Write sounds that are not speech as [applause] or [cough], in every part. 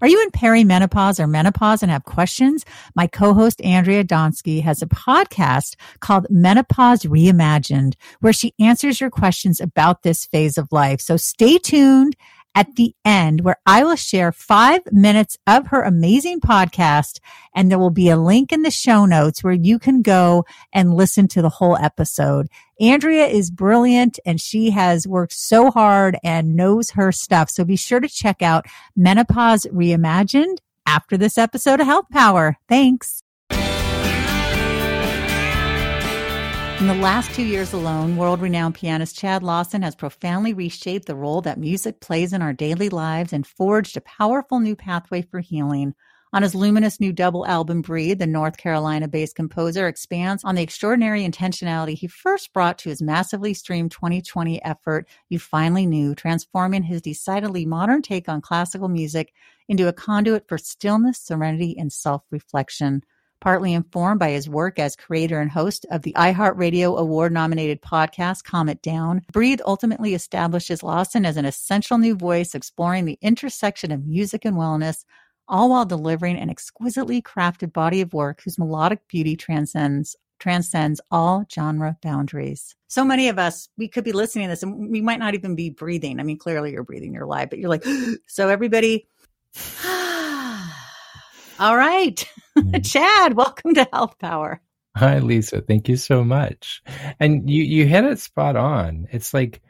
Are you in perimenopause or menopause and have questions? My co-host Andrea Donsky has a podcast called Menopause Reimagined, where she answers your questions about this phase of life. So stay tuned at the end where I will share five minutes of her amazing podcast. And there will be a link in the show notes where you can go and listen to the whole episode. Andrea is brilliant and she has worked so hard and knows her stuff. So be sure to check out Menopause Reimagined after this episode of Health Power. Thanks. In the last two years alone, world renowned pianist Chad Lawson has profoundly reshaped the role that music plays in our daily lives and forged a powerful new pathway for healing. On his luminous new double album, Breathe, the North Carolina based composer expands on the extraordinary intentionality he first brought to his massively streamed 2020 effort, You Finally Knew, transforming his decidedly modern take on classical music into a conduit for stillness, serenity, and self reflection partly informed by his work as creator and host of the iHeartRadio award nominated podcast Calm It Down. Breathe ultimately establishes Lawson as an essential new voice exploring the intersection of music and wellness, all while delivering an exquisitely crafted body of work whose melodic beauty transcends transcends all genre boundaries. So many of us, we could be listening to this and we might not even be breathing. I mean, clearly you're breathing, you're live, but you're like, [gasps] so everybody [sighs] all right. Mm. [laughs] Chad, welcome to Health Power. Hi, Lisa. Thank you so much. And you, you hit it spot on. It's like,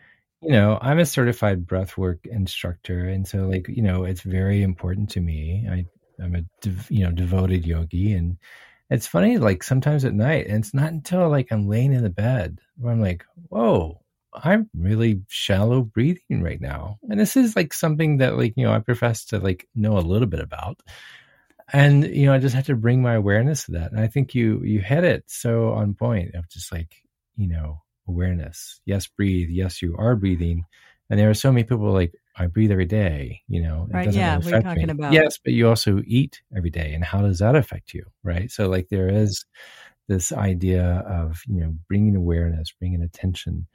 you know, I'm a certified breathwork instructor. And so, like, you know, it's very important to me. I, I'm a, you know, devoted yogi. And it's funny, like, sometimes at night, and it's not until like I'm laying in the bed where I'm like, whoa, I'm really shallow breathing right now. And this is like something that, like, you know, I profess to like know a little bit about and you know i just have to bring my awareness to that and i think you you hit it so on point of just like you know awareness yes breathe yes you are breathing and there are so many people like i breathe every day you know it right yeah we're talking me. about yes but you also eat every day and how does that affect you right so like there is this idea of you know bringing awareness bringing attention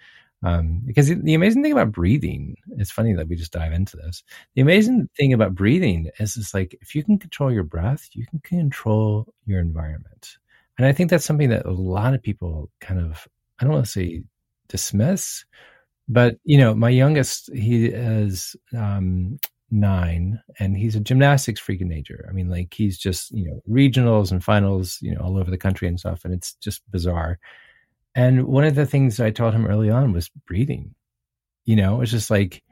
um, because the amazing thing about breathing, it's funny that we just dive into this. The amazing thing about breathing is it's like if you can control your breath, you can control your environment. And I think that's something that a lot of people kind of, I don't want to say dismiss, but you know, my youngest, he is um, nine and he's a gymnastics freak in nature. I mean, like he's just, you know, regionals and finals, you know, all over the country and stuff. And it's just bizarre. And one of the things I taught him early on was breathing. You know, it's just like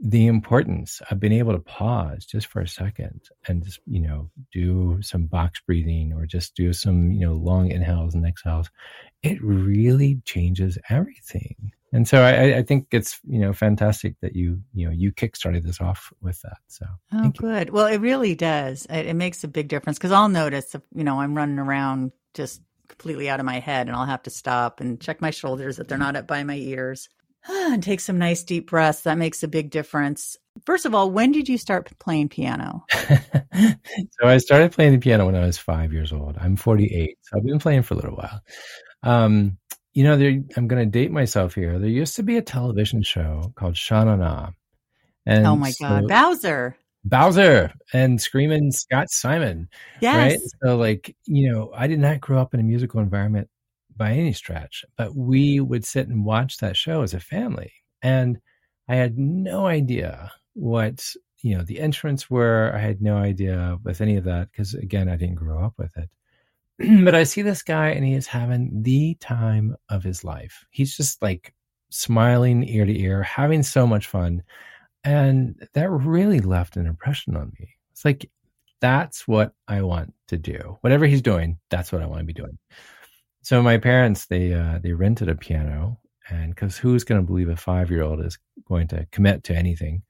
the importance of being able to pause just for a second and just, you know, do some box breathing or just do some, you know, long inhales and exhales. It really changes everything. And so I, I think it's, you know, fantastic that you, you know, you kickstarted this off with that. So, oh, good. Well, it really does. It, it makes a big difference because I'll notice, if, you know, I'm running around just completely out of my head and I'll have to stop and check my shoulders that they're not up by my ears and [sighs] take some nice deep breaths. That makes a big difference. First of all, when did you start playing piano? [laughs] so I started playing the piano when I was five years old. I'm 48, so I've been playing for a little while. Um, you know, there, I'm going to date myself here. There used to be a television show called Sha Na Na. And oh my so, God, Bowser. Bowser and screaming Scott Simon. Yes. Right. So, like, you know, I did not grow up in a musical environment by any stretch, but we would sit and watch that show as a family. And I had no idea what, you know, the entrants were. I had no idea with any of that because, again, I didn't grow up with it. [clears throat] but I see this guy and he is having the time of his life. He's just like smiling ear to ear, having so much fun. And that really left an impression on me. It's like, that's what I want to do. Whatever he's doing, that's what I want to be doing. So my parents, they uh, they rented a piano, and because who's going to believe a five year old is going to commit to anything?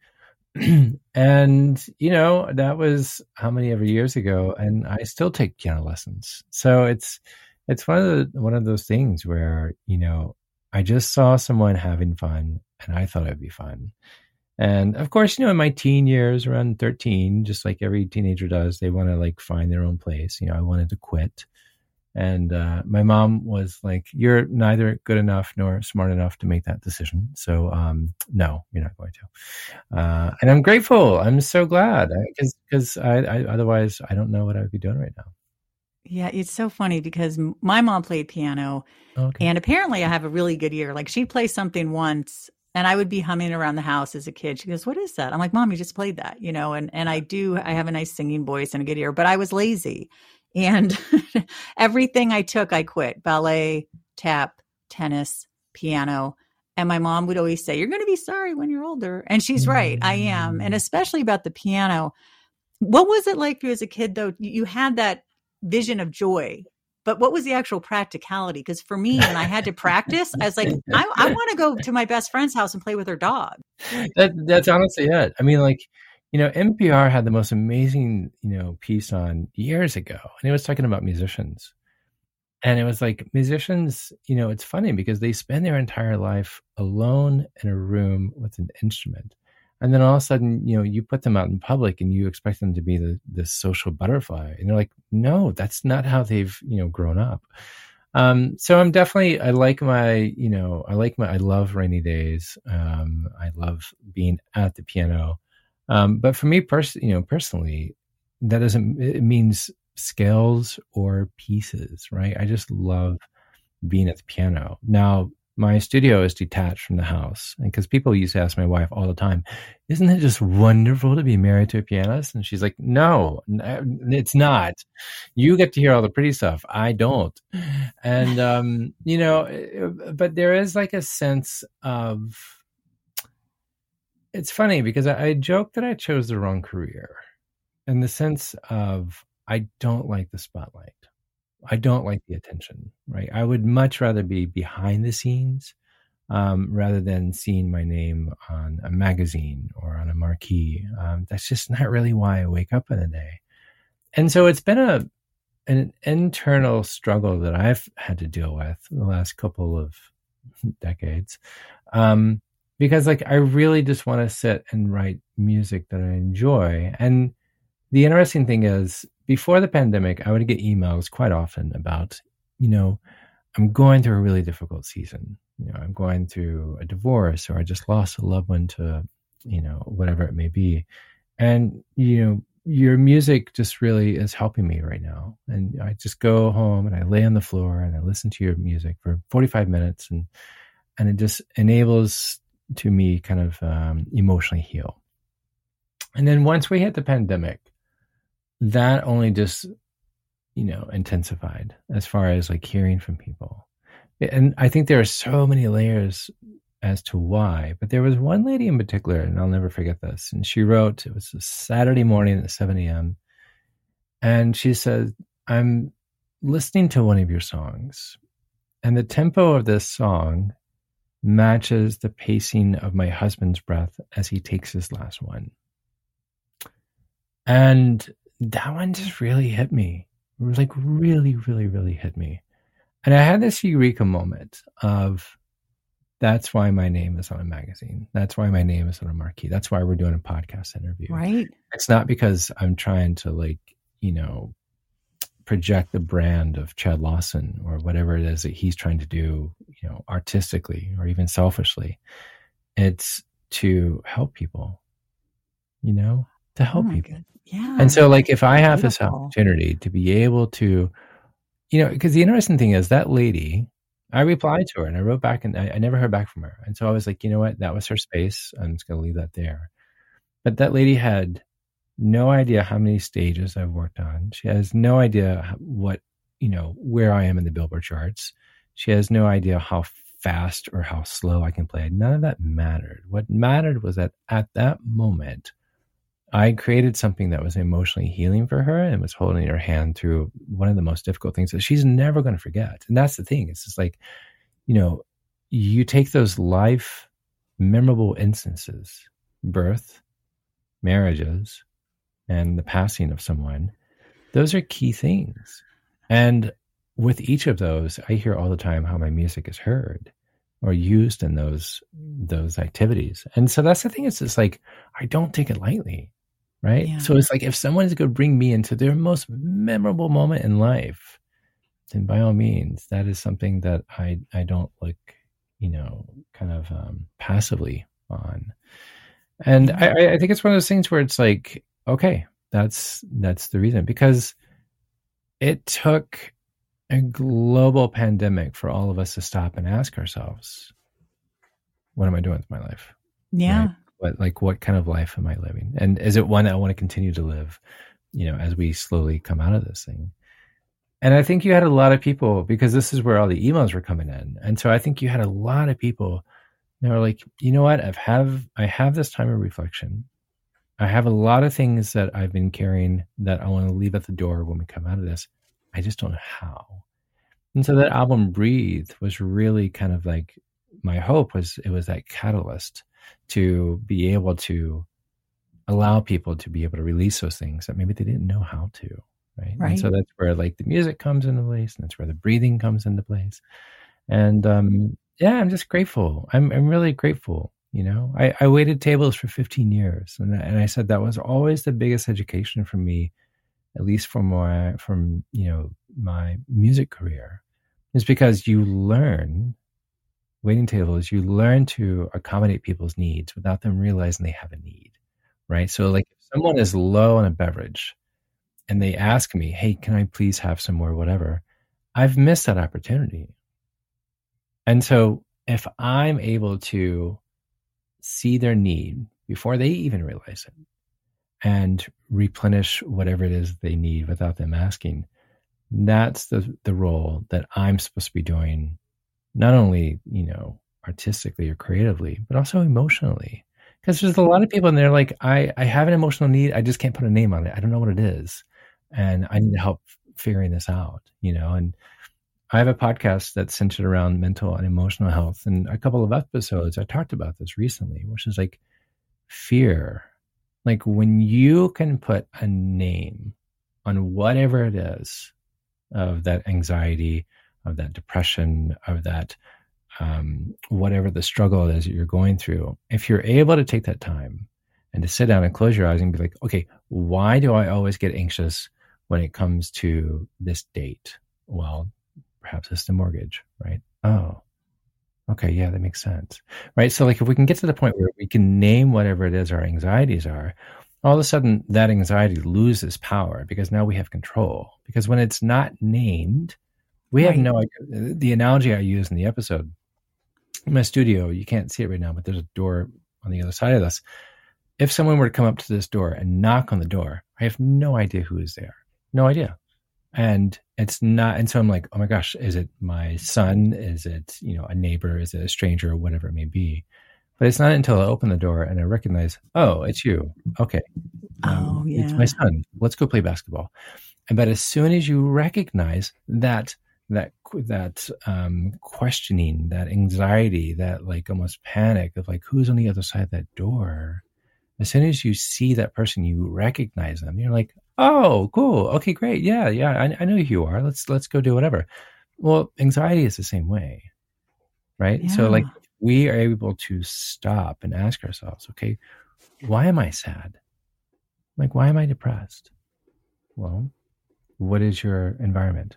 [clears throat] and you know that was how many ever years ago, and I still take piano lessons. So it's it's one of the one of those things where you know I just saw someone having fun, and I thought it'd be fun, and of course, you know, in my teen years, around 13, just like every teenager does, they want to like find their own place. You know, I wanted to quit. And uh, my mom was like, "You're neither good enough nor smart enough to make that decision. So, um, no, you're not going to." Uh, and I'm grateful. I'm so glad because because I, I, otherwise I don't know what I would be doing right now. Yeah, it's so funny because my mom played piano, okay. and apparently I have a really good ear. Like she plays something once, and I would be humming around the house as a kid. She goes, "What is that?" I'm like, "Mom, you just played that," you know. And and I do. I have a nice singing voice and a good ear, but I was lazy, and [laughs] everything I took, I quit ballet, tap, tennis, piano. And my mom would always say, You're going to be sorry when you're older. And she's right. I am. And mm. especially about the piano. What was it like for you as a kid, though? You had that vision of joy. But what was the actual practicality? Because for me, when I had to practice, I was like, I, I want to go to my best friend's house and play with her dog. That, that's honestly it. I mean, like, you know, NPR had the most amazing, you know, piece on years ago, and it was talking about musicians. And it was like musicians, you know, it's funny because they spend their entire life alone in a room with an instrument. And then all of a sudden, you know, you put them out in public and you expect them to be the, the social butterfly. And they're like, no, that's not how they've, you know, grown up. Um, so I'm definitely, I like my, you know, I like my, I love rainy days. Um, I love being at the piano. Um, but for me, pers- you know, personally, that doesn't, it means scales or pieces, right? I just love being at the piano. Now, my studio is detached from the house. And because people used to ask my wife all the time, isn't it just wonderful to be married to a pianist? And she's like, no, it's not. You get to hear all the pretty stuff. I don't. And, um, you know, but there is like a sense of, it's funny because I, I joke that I chose the wrong career in the sense of I don't like the spotlight. I don't like the attention, right? I would much rather be behind the scenes um, rather than seeing my name on a magazine or on a marquee. Um, that's just not really why I wake up in a day. And so it's been a an internal struggle that I've had to deal with the last couple of [laughs] decades. Um, because like I really just want to sit and write music that I enjoy. And the interesting thing is before the pandemic, I would get emails quite often about, you know, I'm going through a really difficult season. You know, I'm going through a divorce or I just lost a loved one to, you know, whatever it may be. And, you know, your music just really is helping me right now. And I just go home and I lay on the floor and I listen to your music for 45 minutes and, and it just enables to me kind of um, emotionally heal. And then once we hit the pandemic, that only just, you know, intensified as far as like hearing from people. And I think there are so many layers as to why, but there was one lady in particular, and I'll never forget this. And she wrote, it was a Saturday morning at 7 a.m. And she said, I'm listening to one of your songs, and the tempo of this song matches the pacing of my husband's breath as he takes his last one. And that one just really hit me. It was like really, really, really hit me. And I had this eureka moment of that's why my name is on a magazine. That's why my name is on a marquee. That's why we're doing a podcast interview. Right. It's not because I'm trying to like, you know, project the brand of Chad Lawson or whatever it is that he's trying to do, you know, artistically or even selfishly. It's to help people, you know, to help oh people. God. Yeah. And so, like, if I have Beautiful. this opportunity to be able to, you know, because the interesting thing is that lady, I replied to her and I wrote back and I, I never heard back from her. And so I was like, you know what? That was her space. I'm just going to leave that there. But that lady had no idea how many stages I've worked on. She has no idea what, you know, where I am in the Billboard charts. She has no idea how fast or how slow I can play. None of that mattered. What mattered was that at that moment, I created something that was emotionally healing for her and was holding her hand through one of the most difficult things that she's never going to forget. And that's the thing. It's just like, you know, you take those life memorable instances, birth, marriages, and the passing of someone, those are key things. And with each of those, I hear all the time how my music is heard or used in those those activities. And so that's the thing. It's just like I don't take it lightly. Right. Yeah. So it's like if someone is going to bring me into their most memorable moment in life, then by all means, that is something that I I don't look, you know, kind of um, passively on. And I, I think it's one of those things where it's like, okay, that's that's the reason because it took a global pandemic for all of us to stop and ask ourselves, what am I doing with my life? Yeah. Right? What like what kind of life am I living? And is it one I want to continue to live, you know, as we slowly come out of this thing? And I think you had a lot of people because this is where all the emails were coming in. And so I think you had a lot of people that were like, you know what, I've have I have this time of reflection. I have a lot of things that I've been carrying that I want to leave at the door when we come out of this. I just don't know how. And so that album Breathe was really kind of like my hope was it was that catalyst to be able to allow people to be able to release those things that maybe they didn't know how to right? right. And so that's where like the music comes into place, and that's where the breathing comes into place. And um, yeah, I'm just grateful. I'm I'm really grateful. You know, I, I waited tables for 15 years, and and I said that was always the biggest education for me, at least from my from you know my music career, is because you learn waiting tables. You learn to accommodate people's needs without them realizing they have a need, right? So like if someone is low on a beverage, and they ask me, hey, can I please have some more, whatever, I've missed that opportunity. And so if I'm able to see their need before they even realize it and replenish whatever it is they need without them asking, that's the, the role that I'm supposed to be doing, not only, you know, artistically or creatively, but also emotionally. Because there's a lot of people and they're like, I, I have an emotional need. I just can't put a name on it. I don't know what it is and I need to help figuring this out, you know, and I have a podcast that's centered around mental and emotional health. And a couple of episodes, I talked about this recently, which is like fear. Like when you can put a name on whatever it is of that anxiety, of that depression, of that um, whatever the struggle is that you're going through, if you're able to take that time and to sit down and close your eyes and be like, okay, why do I always get anxious when it comes to this date? Well, perhaps it's the mortgage, right? Oh, okay, yeah, that makes sense, right? So, like, if we can get to the point where we can name whatever it is our anxieties are, all of a sudden that anxiety loses power because now we have control. Because when it's not named, we right. have no idea. Uh, the analogy I use in the episode in my studio, you can't see it right now, but there's a door on the other side of this. If someone were to come up to this door and knock on the door, I have no idea who is there no idea. And it's not, and so I'm like, oh my gosh, is it my son? Is it, you know, a neighbor? Is it a stranger or whatever it may be? But it's not until I open the door and I recognize, oh, it's you. Okay. Um, oh, yeah. It's my son. Let's go play basketball. And but as soon as you recognize that, that, that, um, questioning, that anxiety, that like almost panic of like, who's on the other side of that door? As soon as you see that person, you recognize them. You're like, Oh, cool. Okay, great. Yeah, yeah. I, I know who you are. Let's let's go do whatever. Well, anxiety is the same way, right? Yeah. So like we are able to stop and ask ourselves, okay, why am I sad? Like, why am I depressed? Well, what is your environment?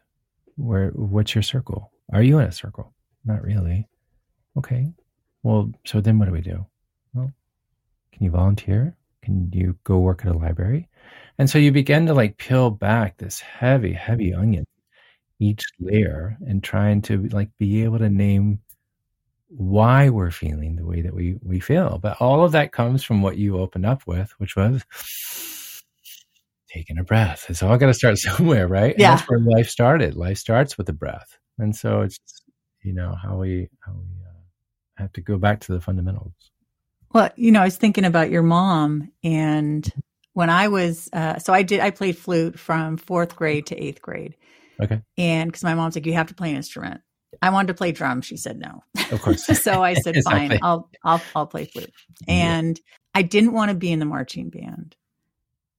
Where what's your circle? Are you in a circle? Not really. Okay. Well, so then what do we do? Well, can you volunteer? Can you go work at a library? And so you begin to like peel back this heavy, heavy onion, each layer, and trying to like be able to name why we're feeling the way that we we feel. But all of that comes from what you opened up with, which was taking a breath. It's all got to start [laughs] somewhere, right? Yeah. And that's where life started. Life starts with a breath, and so it's you know how we how we uh, have to go back to the fundamentals. Well, you know, I was thinking about your mom and when I was, uh, so I did, I played flute from fourth grade to eighth grade. Okay. And because my mom's like, you have to play an instrument. I wanted to play drums. She said no. Of course. [laughs] so I said, [laughs] exactly. fine, I'll, I'll, I'll play flute. And yeah. I didn't want to be in the marching band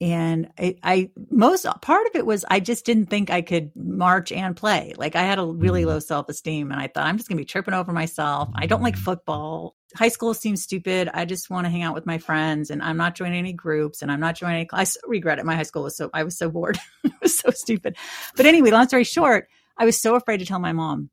and I, I, most part of it was I just didn't think I could march and play. Like I had a really mm-hmm. low self esteem, and I thought I'm just gonna be tripping over myself. I don't like football. High school seems stupid. I just want to hang out with my friends, and I'm not joining any groups, and I'm not joining. Any, I so regret it. My high school was so I was so bored. [laughs] it was so stupid. But anyway, long story short, I was so afraid to tell my mom.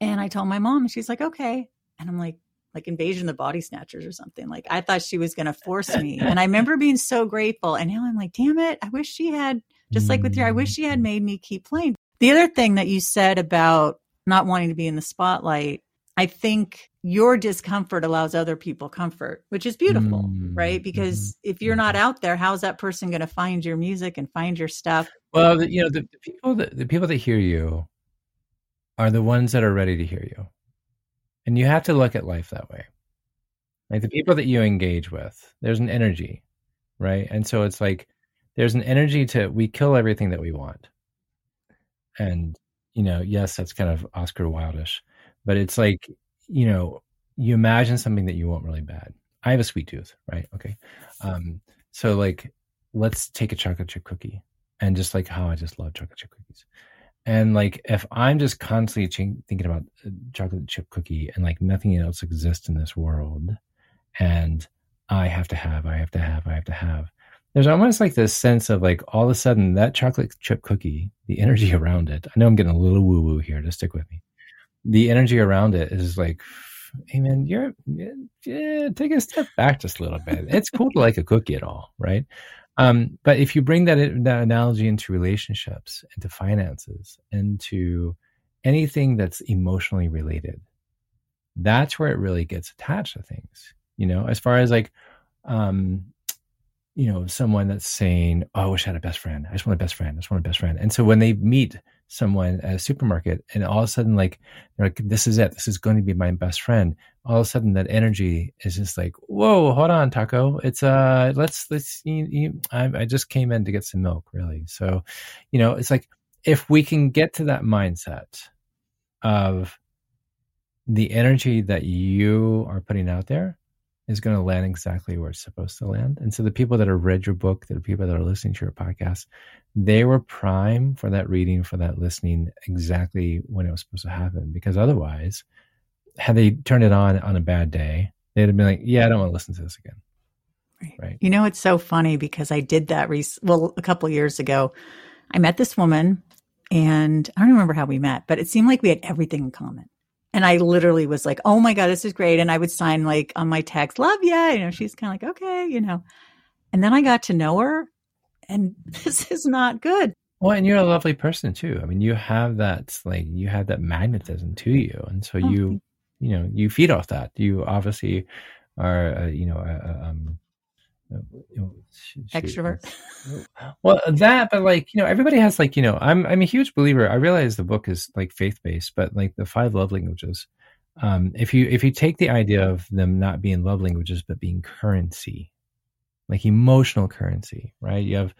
And I told my mom, and she's like, okay. And I'm like, like Invasion of the Body Snatchers or something. Like I thought she was going to force me. [laughs] and I remember being so grateful. And now I'm like, damn it. I wish she had, just like with you, I wish she had made me keep playing. The other thing that you said about not wanting to be in the spotlight, I think your discomfort allows other people comfort, which is beautiful, mm-hmm. right? Because mm-hmm. if you're not mm-hmm. out there, how's that person going to find your music and find your stuff? Well, the, you know, the, the people that the people that hear you are the ones that are ready to hear you. And you have to look at life that way. Like the people that you engage with, there's an energy, right? And so it's like there's an energy to we kill everything that we want. And you know, yes, that's kind of Oscar Wildish, but it's like, you know, you imagine something that you want really bad. I have a sweet tooth, right? Okay. Um, so like let's take a chocolate chip cookie and just like how I just love chocolate chip cookies. And like, if I'm just constantly ch- thinking about uh, chocolate chip cookie and like nothing else exists in this world, and I have to have, I have to have, I have to have, there's almost like this sense of like all of a sudden that chocolate chip cookie, the energy [laughs] around it. I know I'm getting a little woo woo here, just stick with me. The energy around it is like, hey man, you're yeah, take a step back just a little bit. It's cool to like a cookie at all, right? Um, but if you bring that, that analogy into relationships, into finances, into anything that's emotionally related, that's where it really gets attached to things. You know, as far as like, um, you know, someone that's saying, "Oh, I wish I had a best friend. I just want a best friend. I just want a best friend." And so when they meet someone at a supermarket and all of a sudden like they're like this is it. This is going to be my best friend. All of a sudden that energy is just like whoa hold on taco. It's uh let's let's you, you, I, I just came in to get some milk really. So you know it's like if we can get to that mindset of the energy that you are putting out there is going to land exactly where it's supposed to land. And so the people that have read your book, the people that are listening to your podcast, they were prime for that reading, for that listening exactly when it was supposed to happen. Because otherwise, had they turned it on on a bad day, they'd have been like, yeah, I don't want to listen to this again. Right. right. You know, it's so funny because I did that, re- well, a couple years ago. I met this woman and I don't remember how we met, but it seemed like we had everything in common. And I literally was like, oh my God, this is great. And I would sign like on my text, love ya. You know, she's kind of like, okay, you know. And then I got to know her and [laughs] this is not good. Well, and you're a lovely person too. I mean, you have that, like, you have that magnetism to you. And so oh, you, you know, you feed off that. You obviously are, uh, you know, uh, um, extrovert. well that but like you know everybody has like you know i'm i'm a huge believer i realize the book is like faith-based but like the five love languages um if you if you take the idea of them not being love languages but being currency like emotional currency right? You have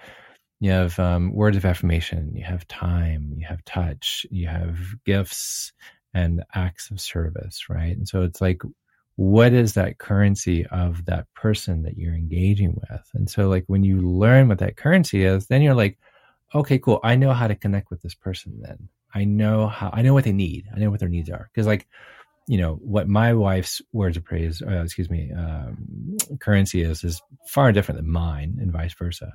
you have um, words of affirmation you have time you have touch you have gifts and acts of service right? And so it's like what is that currency of that person that you're engaging with? And so, like, when you learn what that currency is, then you're like, okay, cool. I know how to connect with this person then. I know how, I know what they need. I know what their needs are. Cause, like, you know, what my wife's words of praise, uh, excuse me, um, currency is, is far different than mine and vice versa.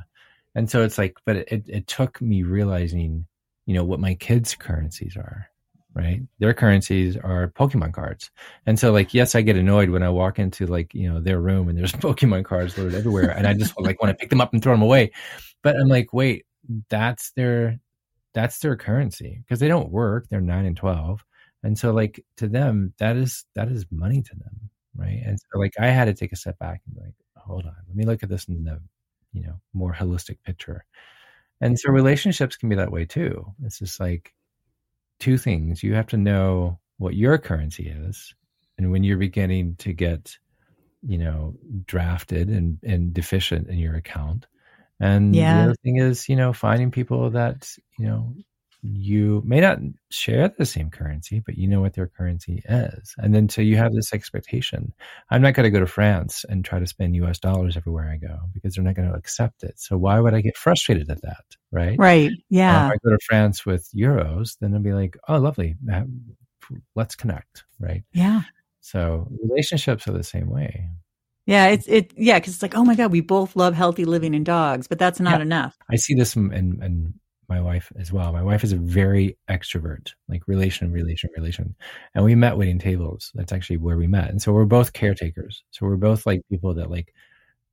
And so it's like, but it, it took me realizing, you know, what my kids' currencies are right? Their currencies are Pokemon cards. And so like, yes, I get annoyed when I walk into like, you know, their room and there's [laughs] Pokemon cards loaded everywhere. And I just like want to pick them up and throw them away. But I'm like, wait, that's their, that's their currency because they don't work. They're nine and 12. And so like to them, that is, that is money to them. Right. And so like, I had to take a step back and be like, hold on, let me look at this in the, you know, more holistic picture. And so relationships can be that way too. It's just like, two things. You have to know what your currency is. And when you're beginning to get, you know, drafted and, and deficient in your account. And yeah. the other thing is, you know, finding people that, you know, you may not share the same currency, but you know what their currency is. And then so you have this expectation. I'm not going to go to France and try to spend US dollars everywhere I go because they're not going to accept it. So why would I get frustrated at that? Right. Right. Yeah. Uh, if I go to France with euros, then I'll be like, oh, lovely. Let's connect. Right. Yeah. So relationships are the same way. Yeah, it's it. Yeah, because it's like, oh my god, we both love healthy living and dogs, but that's not yeah. enough. I see this in, in, in my wife as well. My wife is a very extrovert, like relation, relation, relation. And we met waiting tables. That's actually where we met. And so we're both caretakers. So we're both like people that like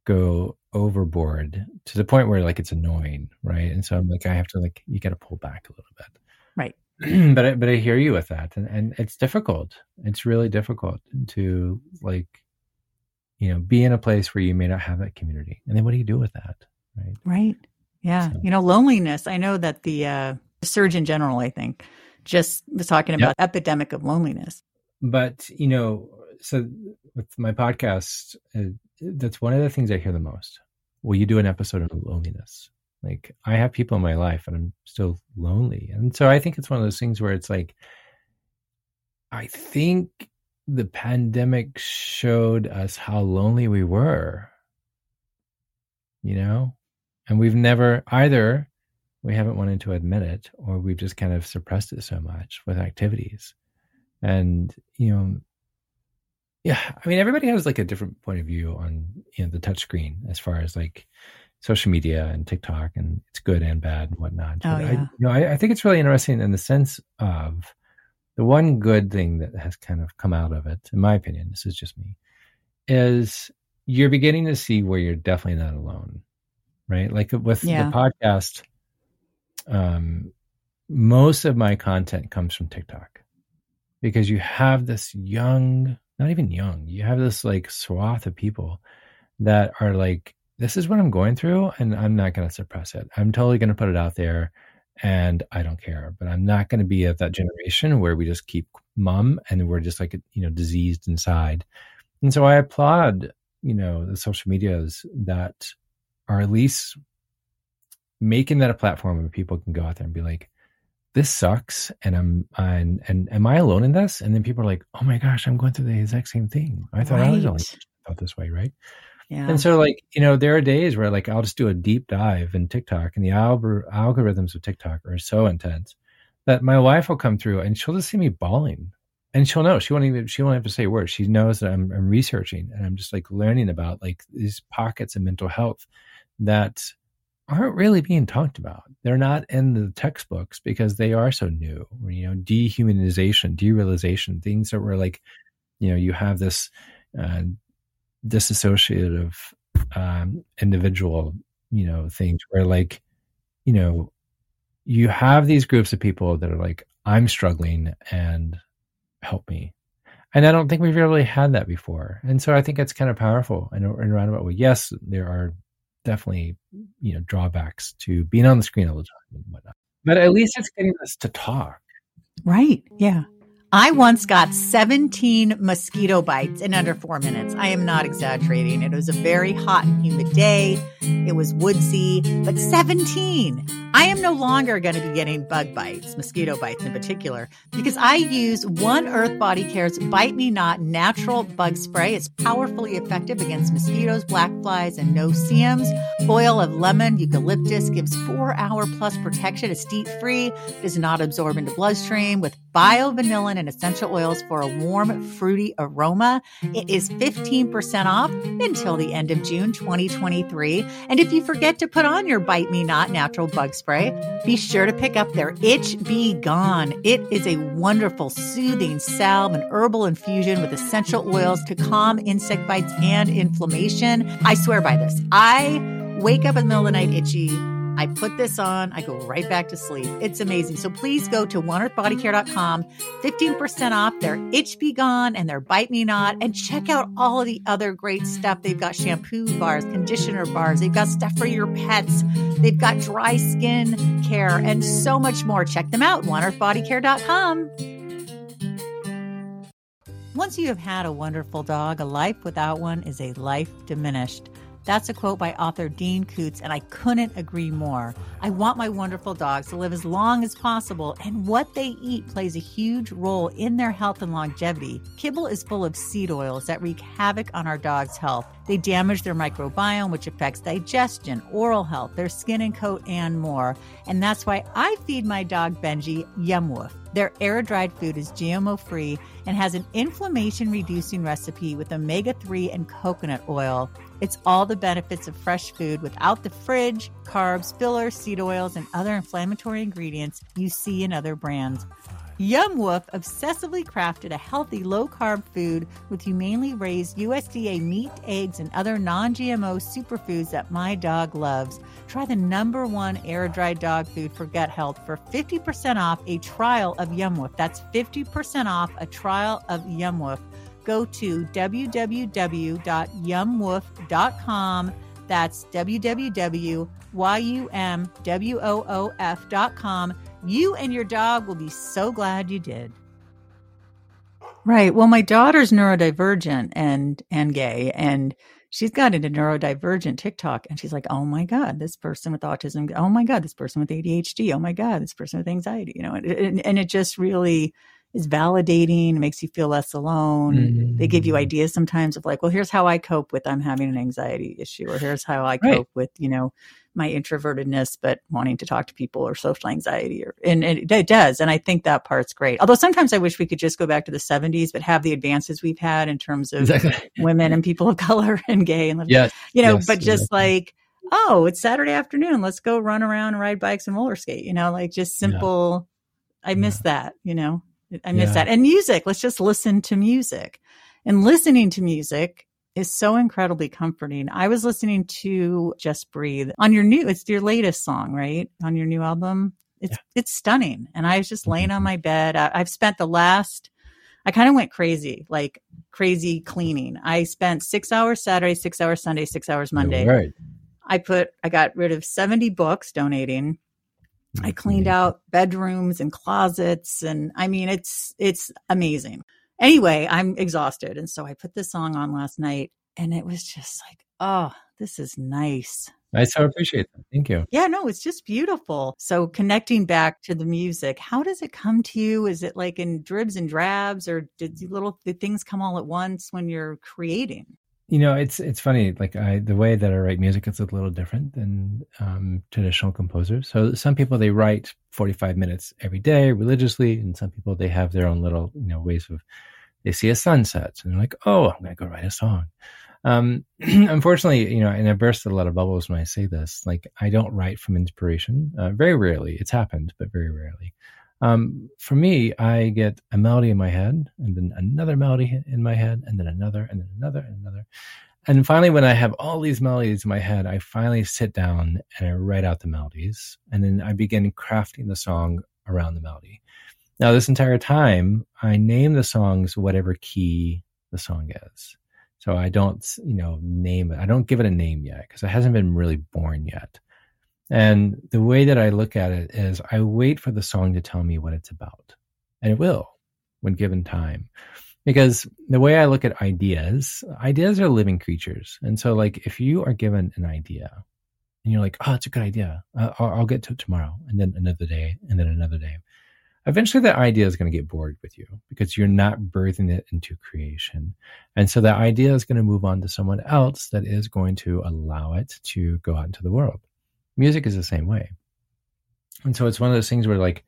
go overboard to the point where like it's annoying, right? And so I'm like, I have to like, you got to pull back a little bit, right? [clears throat] but I, but I hear you with that, and and it's difficult. It's really difficult to like, you know, be in a place where you may not have that community, and then what do you do with that, right? Right. Yeah. So. You know, loneliness. I know that the uh, Surgeon General, I think, just was talking about yep. epidemic of loneliness. But you know, so with my podcast, uh, that's one of the things I hear the most. Will you do an episode on loneliness? Like I have people in my life and I'm still lonely. And so I think it's one of those things where it's like I think the pandemic showed us how lonely we were. You know? And we've never either we haven't wanted to admit it or we've just kind of suppressed it so much with activities. And you know, yeah, I mean, everybody has like a different point of view on you know the touchscreen as far as like social media and TikTok, and it's good and bad and whatnot. Oh, yeah. I, you know, I, I, think it's really interesting in the sense of the one good thing that has kind of come out of it, in my opinion. This is just me, is you're beginning to see where you're definitely not alone, right? Like with yeah. the podcast, um, most of my content comes from TikTok because you have this young not even young. You have this like swath of people that are like, this is what I'm going through, and I'm not going to suppress it. I'm totally going to put it out there, and I don't care. But I'm not going to be of that generation where we just keep mum and we're just like you know diseased inside. And so I applaud you know the social medias that are at least making that a platform where people can go out there and be like, this sucks and I'm and and am I alone in this? And then people are like, oh my gosh, I'm going through the exact same thing. I thought right. I was only thought this way, right? Yeah. And so like, you know, there are days where like I'll just do a deep dive in TikTok and the algor- algorithms of TikTok are so intense that my wife will come through and she'll just see me bawling. And she'll know she won't even she won't have to say a word. She knows that I'm, I'm researching and I'm just like learning about like these pockets of mental health that aren't really being talked about. They're not in the textbooks because they are so new. You know, dehumanization, derealization, things that were like, you know, you have this uh, disassociative um, individual, you know, things where like, you know, you have these groups of people that are like, I'm struggling and help me. And I don't think we've really had that before. And so I think it's kind of powerful in in a roundabout way. Yes, there are definitely you know drawbacks to being on the screen all the time and whatnot. But at least it's getting us to talk. Right. Yeah. I mm. once got 17 mosquito bites in under four minutes. I am not exaggerating. It was a very hot and humid day. It was woodsy, but 17. I am no longer going to be getting bug bites, mosquito bites in particular, because I use One Earth Body Care's Bite Me Not natural bug spray. It's powerfully effective against mosquitoes, black flies, and no-see-ums. Oil of lemon eucalyptus gives four hour plus protection. It's DEET free, does not absorb into bloodstream with bio biovanillin and essential oils for a warm, fruity aroma. It is 15% off until the end of June 2023. And if you forget to put on your Bite Me Not natural bug spray, spray, be sure to pick up their Itch Be Gone. It is a wonderful, soothing salve and herbal infusion with essential oils to calm insect bites and inflammation. I swear by this. I wake up in the middle of the night itchy. I put this on, I go right back to sleep. It's amazing. So please go to oneearthbodycare.com, 15% off their Itch Be Gone and their Bite Me Not, and check out all of the other great stuff. They've got shampoo bars, conditioner bars, they've got stuff for your pets, they've got dry skin care, and so much more. Check them out, oneearthbodycare.com. Once you have had a wonderful dog, a life without one is a life diminished. That's a quote by author Dean Koontz, and I couldn't agree more. I want my wonderful dogs to live as long as possible, and what they eat plays a huge role in their health and longevity. Kibble is full of seed oils that wreak havoc on our dog's health. They damage their microbiome, which affects digestion, oral health, their skin and coat, and more. And that's why I feed my dog Benji Yumwoof. Their air dried food is GMO free and has an inflammation reducing recipe with omega 3 and coconut oil. It's all the benefits of fresh food without the fridge, carbs, fillers, seed oils, and other inflammatory ingredients you see in other brands. Yum Woof obsessively crafted a healthy, low carb food with humanely raised USDA meat, eggs, and other non GMO superfoods that my dog loves. Try the number one air dried dog food for gut health for 50% off a trial of Yum Woof. That's 50% off a trial of Yum Woof. Go to www.yumwoof.com. That's www.yumwoof.com you and your dog will be so glad you did. Right. Well, my daughter's neurodivergent and and gay, and she's got into neurodivergent TikTok, and she's like, "Oh my god, this person with autism! Oh my god, this person with ADHD! Oh my god, this person with anxiety!" You know, and, and, and it just really is validating, makes you feel less alone. Mm-hmm. They give you mm-hmm. ideas sometimes of like, well, here's how I cope with I'm having an anxiety issue, or here's how I cope right. with, you know, my introvertedness, but wanting to talk to people or social anxiety. Or, and, and it does. And I think that part's great. Although sometimes I wish we could just go back to the 70s, but have the advances we've had in terms of exactly. women and people of [laughs] color and gay and, yes, you know, yes, but just like, oh, it's Saturday afternoon. Let's go run around and ride bikes and roller skate, you know, like just simple. Yeah. I miss yeah. that, you know, I miss yeah. that. And music, let's just listen to music. And listening to music is so incredibly comforting. I was listening to Just Breathe on your new, it's your latest song, right? On your new album. It's, yeah. it's stunning. And I was just laying on mm-hmm. my bed. I, I've spent the last, I kind of went crazy, like crazy cleaning. I spent six hours Saturday, six hours Sunday, six hours Monday. Right. I put, I got rid of 70 books donating. I cleaned out bedrooms and closets. And I mean, it's, it's amazing. Anyway, I'm exhausted. And so I put this song on last night and it was just like, oh, this is nice. I so appreciate that. Thank you. Yeah, no, it's just beautiful. So connecting back to the music, how does it come to you? Is it like in dribs and drabs or did little did things come all at once when you're creating? You know, it's it's funny. Like I, the way that I write music is a little different than um, traditional composers. So some people they write forty five minutes every day religiously, and some people they have their own little you know ways of. They see a sunset and they're like, "Oh, I'm going to go write a song." Um, [clears throat] unfortunately, you know, and I burst a lot of bubbles when I say this. Like, I don't write from inspiration. Uh, very rarely, it's happened, but very rarely. Um, for me, I get a melody in my head, and then another melody in my head, and then another, and then another, and another. And finally, when I have all these melodies in my head, I finally sit down and I write out the melodies, and then I begin crafting the song around the melody. Now, this entire time, I name the songs whatever key the song is. So I don't, you know, name it. I don't give it a name yet because it hasn't been really born yet. And the way that I look at it is I wait for the song to tell me what it's about. And it will when given time. Because the way I look at ideas, ideas are living creatures. And so, like, if you are given an idea and you're like, oh, it's a good idea, uh, I'll, I'll get to it tomorrow, and then another day, and then another day, eventually that idea is going to get bored with you because you're not birthing it into creation. And so that idea is going to move on to someone else that is going to allow it to go out into the world. Music is the same way. And so it's one of those things where, like,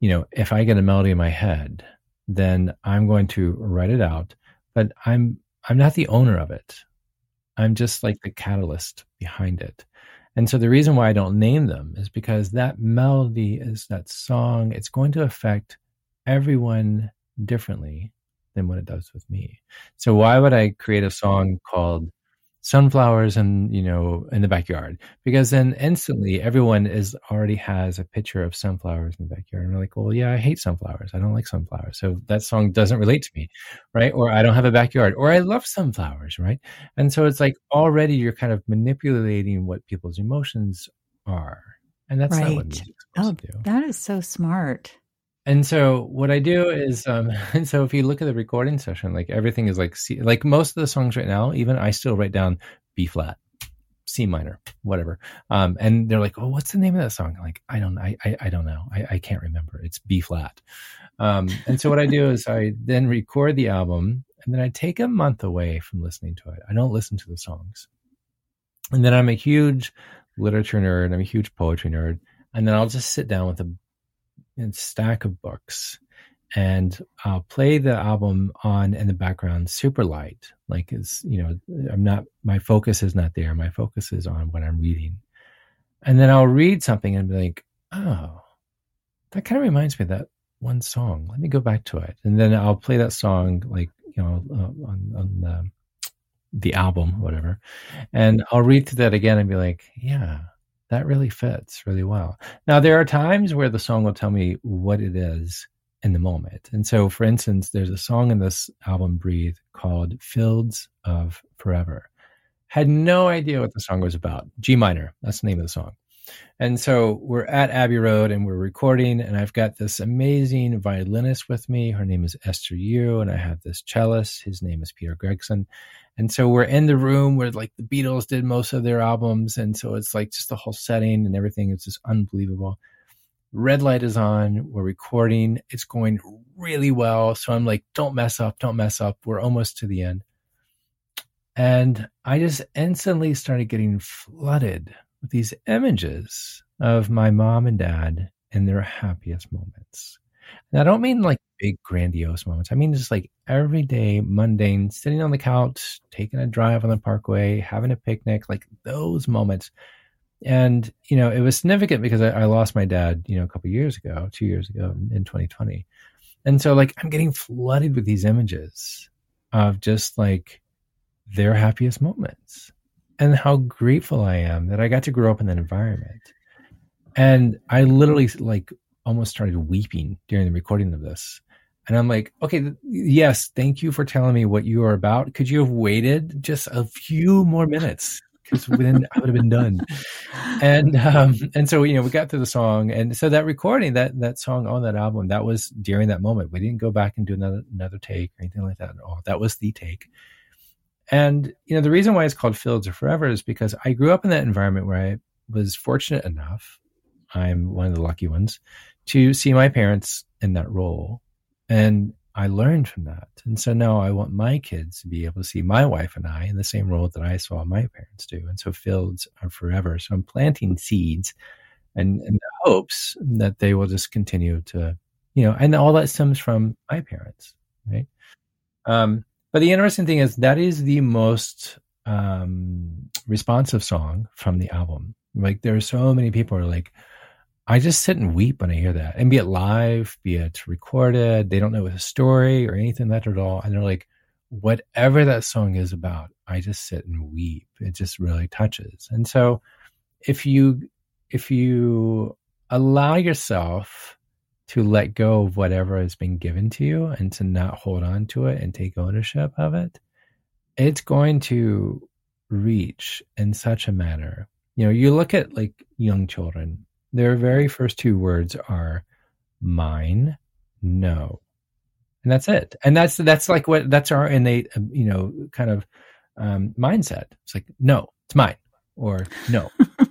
you know, if I get a melody in my head, then I'm going to write it out, but I'm I'm not the owner of it. I'm just like the catalyst behind it. And so the reason why I don't name them is because that melody is that song, it's going to affect everyone differently than what it does with me. So why would I create a song called sunflowers and you know in the backyard because then instantly everyone is already has a picture of sunflowers in the backyard and they're like well yeah i hate sunflowers. I don't like sunflowers. So that song doesn't relate to me right? Or i don't have a backyard or i love sunflowers right? And so it's like already you're kind of manipulating what people's emotions are and that's right. not what music's supposed oh, to do. that is so smart and so what I do is, um, [laughs] and so if you look at the recording session, like everything is like C, like most of the songs right now, even I still write down B flat, C minor, whatever. Um, and they're like, "Oh, what's the name of that song?" Like, I don't, I, I, I don't know. I, I can't remember. It's B flat. Um, and so what I do is I then record the album, and then I take a month away from listening to it. I don't listen to the songs, and then I'm a huge literature nerd. I'm a huge poetry nerd, and then I'll just sit down with a and stack of books and I'll play the album on in the background super light. Like it's, you know, I'm not, my focus is not there. My focus is on what I'm reading. And then I'll read something and be like, oh, that kind of reminds me of that one song. Let me go back to it. And then I'll play that song, like, you know, uh, on, on the, the album, whatever. And I'll read through that again and be like, yeah, that really fits really well. Now, there are times where the song will tell me what it is in the moment. And so, for instance, there's a song in this album, Breathe, called Fields of Forever. Had no idea what the song was about. G minor, that's the name of the song. And so we're at Abbey Road and we're recording, and I've got this amazing violinist with me. Her name is Esther Yoo, and I have this cellist. His name is Peter Gregson. And so we're in the room where like the Beatles did most of their albums. And so it's like just the whole setting and everything is just unbelievable. Red light is on. We're recording. It's going really well. So I'm like, don't mess up. Don't mess up. We're almost to the end. And I just instantly started getting flooded with these images of my mom and dad in their happiest moments. And I don't mean like big grandiose moments. I mean just like everyday mundane sitting on the couch, taking a drive on the parkway, having a picnic, like those moments. And, you know, it was significant because I, I lost my dad, you know, a couple years ago, two years ago in 2020. And so like I'm getting flooded with these images of just like their happiest moments and how grateful I am that I got to grow up in that environment. And I literally like almost started weeping during the recording of this. And I'm like, okay, yes, thank you for telling me what you are about. Could you have waited just a few more minutes? Because then I would have been done. And um, and so you know we got through the song, and so that recording, that that song on that album, that was during that moment. We didn't go back and do another another take or anything like that at all. That was the take. And you know, the reason why it's called Fields of Forever is because I grew up in that environment where I was fortunate enough, I'm one of the lucky ones, to see my parents in that role. And I learned from that. And so now I want my kids to be able to see my wife and I in the same role that I saw my parents do. And so fields are forever. So I'm planting seeds and, and hopes that they will just continue to, you know, and all that stems from my parents, right? Um, but the interesting thing is that is the most um, responsive song from the album. Like there are so many people are like, I just sit and weep when I hear that. And be it live, be it recorded, they don't know the story or anything that at all. And they're like, whatever that song is about, I just sit and weep. It just really touches. And so if you if you allow yourself to let go of whatever has been given to you and to not hold on to it and take ownership of it, it's going to reach in such a manner. You know, you look at like young children, their very first two words are mine, no. And that's it. And that's, that's like what, that's our innate, um, you know, kind of um, mindset. It's like, no, it's mine or no, [laughs]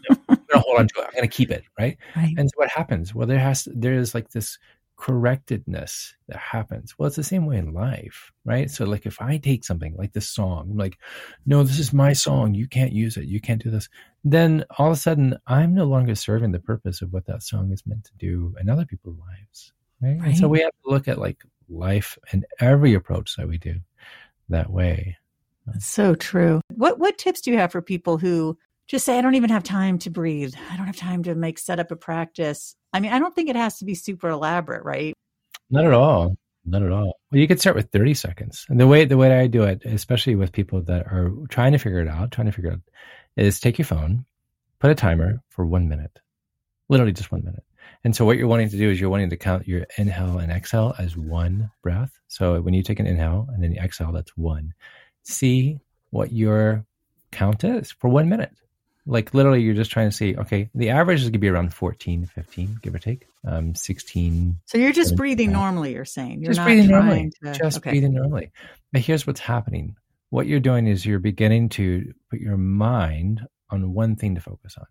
hold on to it. I'm going to keep it, right? right? And so what happens? Well, there has there is like this correctedness that happens. Well, it's the same way in life, right? So like if I take something like this song, I'm like, no, this is my song. You can't use it. You can't do this. Then all of a sudden, I'm no longer serving the purpose of what that song is meant to do in other people's lives, right? right. And so we have to look at like life and every approach that we do that way. That's so true. What what tips do you have for people who just say, I don't even have time to breathe. I don't have time to make set up a practice. I mean, I don't think it has to be super elaborate, right? Not at all. Not at all. Well, you could start with 30 seconds. And the way the way I do it, especially with people that are trying to figure it out, trying to figure it out, is take your phone, put a timer for one minute. Literally just one minute. And so what you're wanting to do is you're wanting to count your inhale and exhale as one breath. So when you take an inhale and then you exhale, that's one. See what your count is for one minute. Like literally, you're just trying to see, okay, the average is going to be around 14, 15, give or take, um, 16. So you're just breathing normally, you're saying? You're just breathing normally. To, just okay. breathing normally. But here's what's happening. What you're doing is you're beginning to put your mind on one thing to focus on.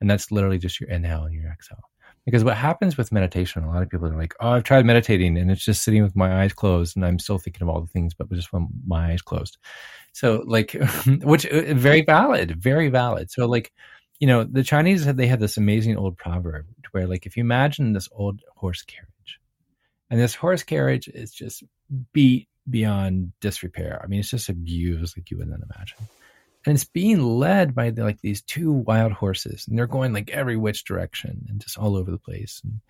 And that's literally just your inhale and your exhale. Because what happens with meditation, a lot of people are like, oh, I've tried meditating and it's just sitting with my eyes closed and I'm still thinking of all the things, but just with my eyes closed. So, like, [laughs] which uh, very valid, very valid. So, like, you know, the Chinese, they had this amazing old proverb where, like, if you imagine this old horse carriage and this horse carriage is just beat beyond disrepair. I mean, it's just abused like you wouldn't imagine. And it's being led by the, like these two wild horses and they're going like every which direction and just all over the place. And,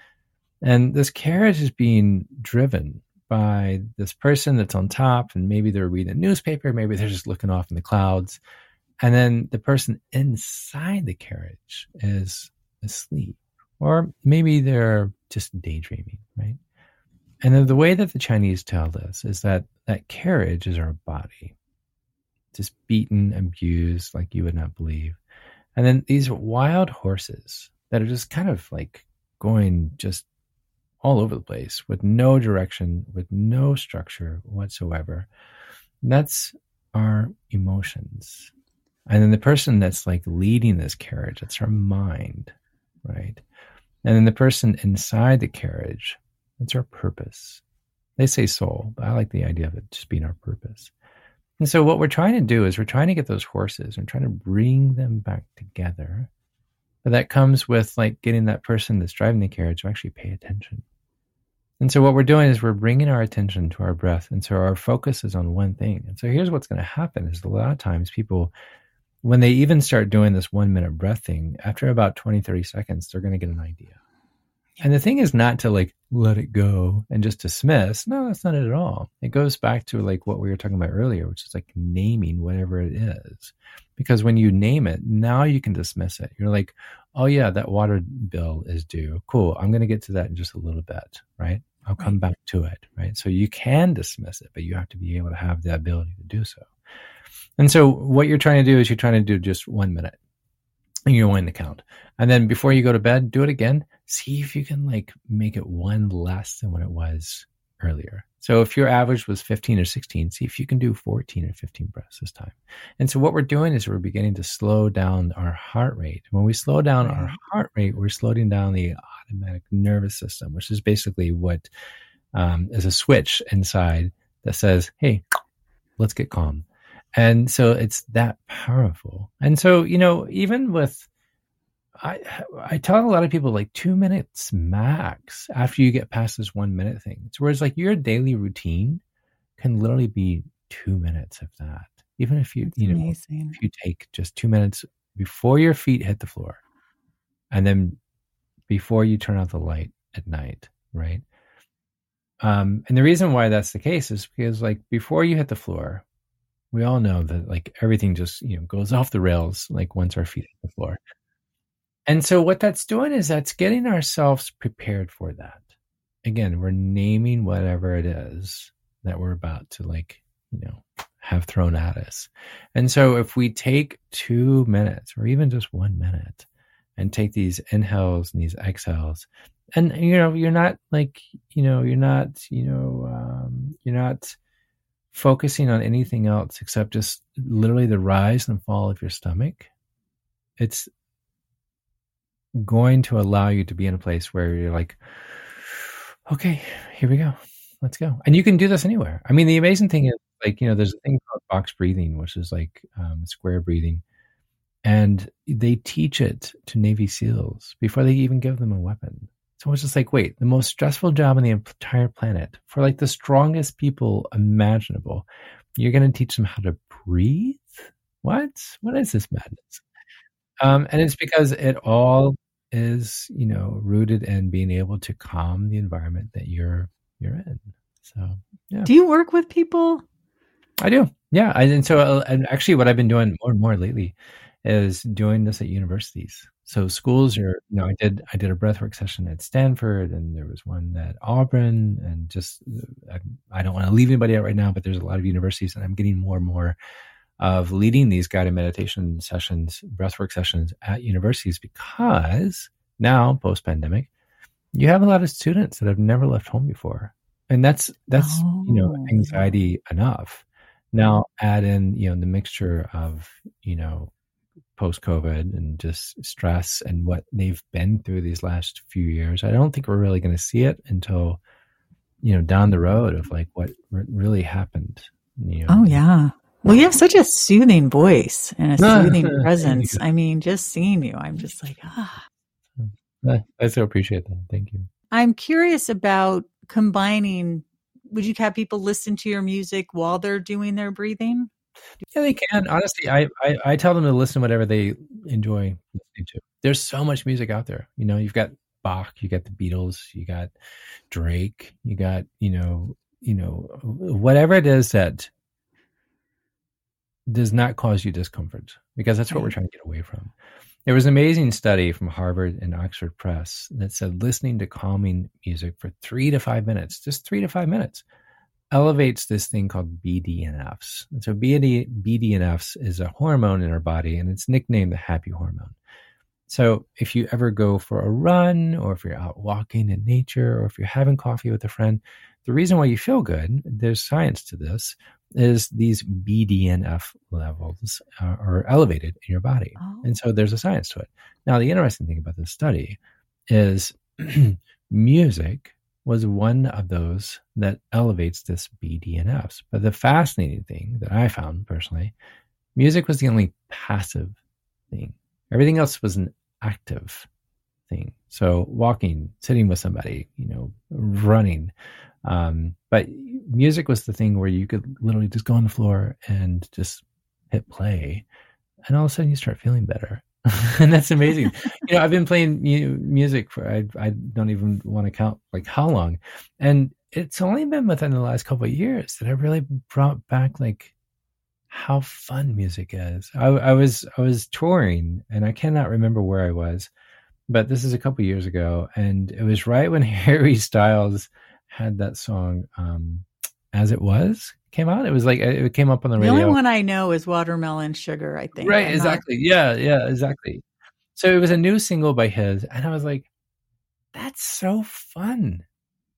and this carriage is being driven by this person that's on top and maybe they're reading a newspaper maybe they're just looking off in the clouds. And then the person inside the carriage is asleep or maybe they're just daydreaming right? And then the way that the chinese tell this is that that carriage is our body just beaten, abused like you would not believe. And then these wild horses that are just kind of like going just all over the place with no direction, with no structure whatsoever. That's our emotions. And then the person that's like leading this carriage, that's our mind, right? And then the person inside the carriage, that's our purpose. They say soul, but I like the idea of it just being our purpose. And so what we're trying to do is we're trying to get those horses and trying to bring them back together. But that comes with like getting that person that's driving the carriage to actually pay attention. And so what we're doing is we're bringing our attention to our breath. And so our focus is on one thing. And so here's what's going to happen is a lot of times people, when they even start doing this one minute breath thing, after about 20, 30 seconds, they're going to get an idea. And the thing is not to like let it go and just dismiss. No, that's not it at all. It goes back to like what we were talking about earlier, which is like naming whatever it is. Because when you name it, now you can dismiss it. You're like, oh yeah, that water bill is due. Cool. I'm going to get to that in just a little bit, right? I'll come back to it, right? So you can dismiss it, but you have to be able to have the ability to do so. And so what you're trying to do is you're trying to do just one minute and you're wanting to count. And then before you go to bed, do it again see if you can like make it one less than what it was earlier. So if your average was 15 or 16, see if you can do 14 or 15 breaths this time. And so what we're doing is we're beginning to slow down our heart rate. When we slow down our heart rate, we're slowing down the automatic nervous system, which is basically what um, is a switch inside that says, "Hey, let's get calm." And so it's that powerful. And so you know, even with I I tell a lot of people like two minutes max after you get past this one minute thing. It's whereas like your daily routine can literally be two minutes of that. Even if you That's you know amazing. if you take just two minutes before your feet hit the floor, and then before you turn out the light at night, right? Um, and the reason why that's the case is because like before you hit the floor, we all know that like everything just you know goes [laughs] off the rails like once our feet hit the floor. And so what that's doing is that's getting ourselves prepared for that. Again, we're naming whatever it is that we're about to like, you know, have thrown at us. And so if we take two minutes or even just one minute and take these inhales and these exhales, and you know, you're not like, you know, you're not, you know, um, you're not focusing on anything else except just literally the rise and fall of your stomach. It's going to allow you to be in a place where you're like, okay, here we go. Let's go. And you can do this anywhere. I mean, the amazing thing is like, you know, there's a thing called box breathing, which is like um, square breathing. And they teach it to Navy SEALs before they even give them a weapon. So it's just like, wait, the most stressful job on the entire planet for like the strongest people imaginable. You're going to teach them how to breathe? What? What is this madness? Um, and it's because it all is you know rooted in being able to calm the environment that you're you're in so yeah do you work with people i do yeah and so uh, and actually what i've been doing more and more lately is doing this at universities so schools are you know i did i did a breathwork session at stanford and there was one at auburn and just uh, i, I don't want to leave anybody out right now but there's a lot of universities and i'm getting more and more of leading these guided meditation sessions, breathwork sessions at universities because now, post pandemic, you have a lot of students that have never left home before. And that's that's oh. you know oh. anxiety enough. Now add in you know the mixture of you know post COVID and just stress and what they've been through these last few years. I don't think we're really going to see it until you know down the road of like what really happened. You know, oh yeah, well, you have such a soothing voice and a [laughs] soothing [laughs] presence. I mean, just seeing you, I'm just like, ah. I so appreciate that. Thank you. I'm curious about combining. Would you have people listen to your music while they're doing their breathing? Yeah, they can. Honestly, I, I, I tell them to listen to whatever they enjoy listening to. There's so much music out there. You know, you've got Bach, you got the Beatles, you got Drake, you got, you know, you know, whatever it is that does not cause you discomfort, because that's what we're trying to get away from. There was an amazing study from Harvard and Oxford Press that said listening to calming music for three to five minutes, just three to five minutes, elevates this thing called BDNFs. And so BD, BDNFs is a hormone in our body and it's nicknamed the happy hormone. So if you ever go for a run or if you're out walking in nature or if you're having coffee with a friend, the reason why you feel good, there's science to this, is these BDNF levels are, are elevated in your body. Oh. And so there's a science to it. Now, the interesting thing about this study is [clears throat] music was one of those that elevates this BDNFs. But the fascinating thing that I found personally, music was the only passive thing. Everything else was an active thing. So walking, sitting with somebody, you know, running. Um, but music was the thing where you could literally just go on the floor and just hit play. And all of a sudden you start feeling better. [laughs] and that's amazing. you know, I've been playing music for I I don't even want to count like how long, and it's only been within the last couple of years that I really brought back like how fun music is. I, I was I was touring, and I cannot remember where I was, but this is a couple years ago, and it was right when [laughs] Harry Styles had that song um, "As It Was." Came out? It was like it came up on the, the radio. The only one I know is Watermelon Sugar. I think. Right. I'm exactly. Not... Yeah. Yeah. Exactly. So it was a new single by his, and I was like, "That's so fun."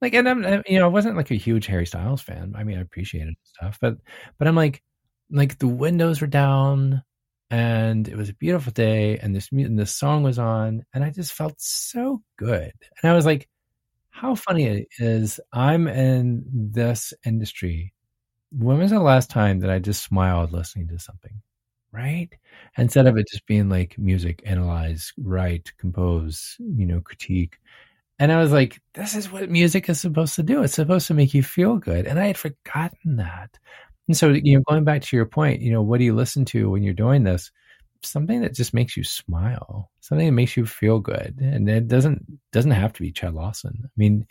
Like, and I'm, you know, I wasn't like a huge Harry Styles fan. I mean, I appreciated stuff, but, but I'm like, like the windows were down, and it was a beautiful day, and this and this song was on, and I just felt so good, and I was like, how funny it is. I'm in this industry when was the last time that I just smiled listening to something? Right? Instead of it just being like music, analyze, write, compose, you know, critique. And I was like, this is what music is supposed to do. It's supposed to make you feel good. And I had forgotten that. And so, you know, going back to your point, you know, what do you listen to when you're doing this? Something that just makes you smile, something that makes you feel good. And it doesn't doesn't have to be Chad Lawson. I mean,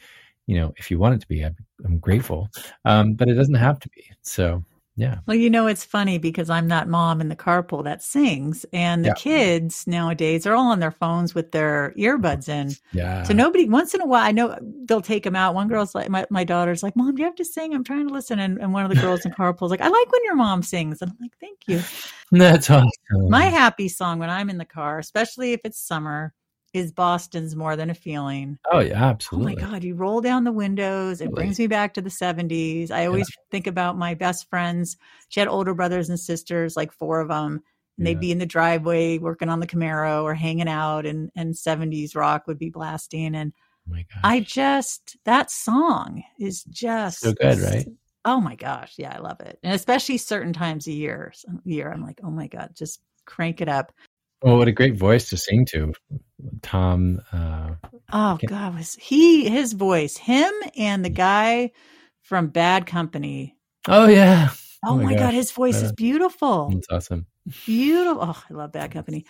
you know, if you want it to be, I'm, I'm grateful. Um, but it doesn't have to be. So, yeah. Well, you know, it's funny because I'm that mom in the carpool that sings, and the yeah. kids nowadays are all on their phones with their earbuds in. Yeah. So nobody, once in a while, I know they'll take them out. One girl's like, my, my daughter's like, Mom, do you have to sing? I'm trying to listen. And, and one of the girls in carpool's like, I like when your mom sings. And I'm like, Thank you. [laughs] That's awesome. My happy song when I'm in the car, especially if it's summer, is Boston's more than a feeling. Oh yeah, absolutely. Oh my God, you roll down the windows. It brings me back to the 70s. I always yeah. think about my best friends. She had older brothers and sisters, like four of them. And yeah. they'd be in the driveway working on the Camaro or hanging out and, and 70s rock would be blasting. And oh I just, that song is just so good, right? Oh my gosh. Yeah, I love it. And especially certain times a year, year, I'm like, oh my God, just crank it up. Well, what a great voice to sing to, Tom. Uh, oh God, was he his voice? Him and the guy from Bad Company. Oh yeah. Oh, oh my, my God, his voice uh, is beautiful. It's awesome. Beautiful. Oh, I love Bad Company.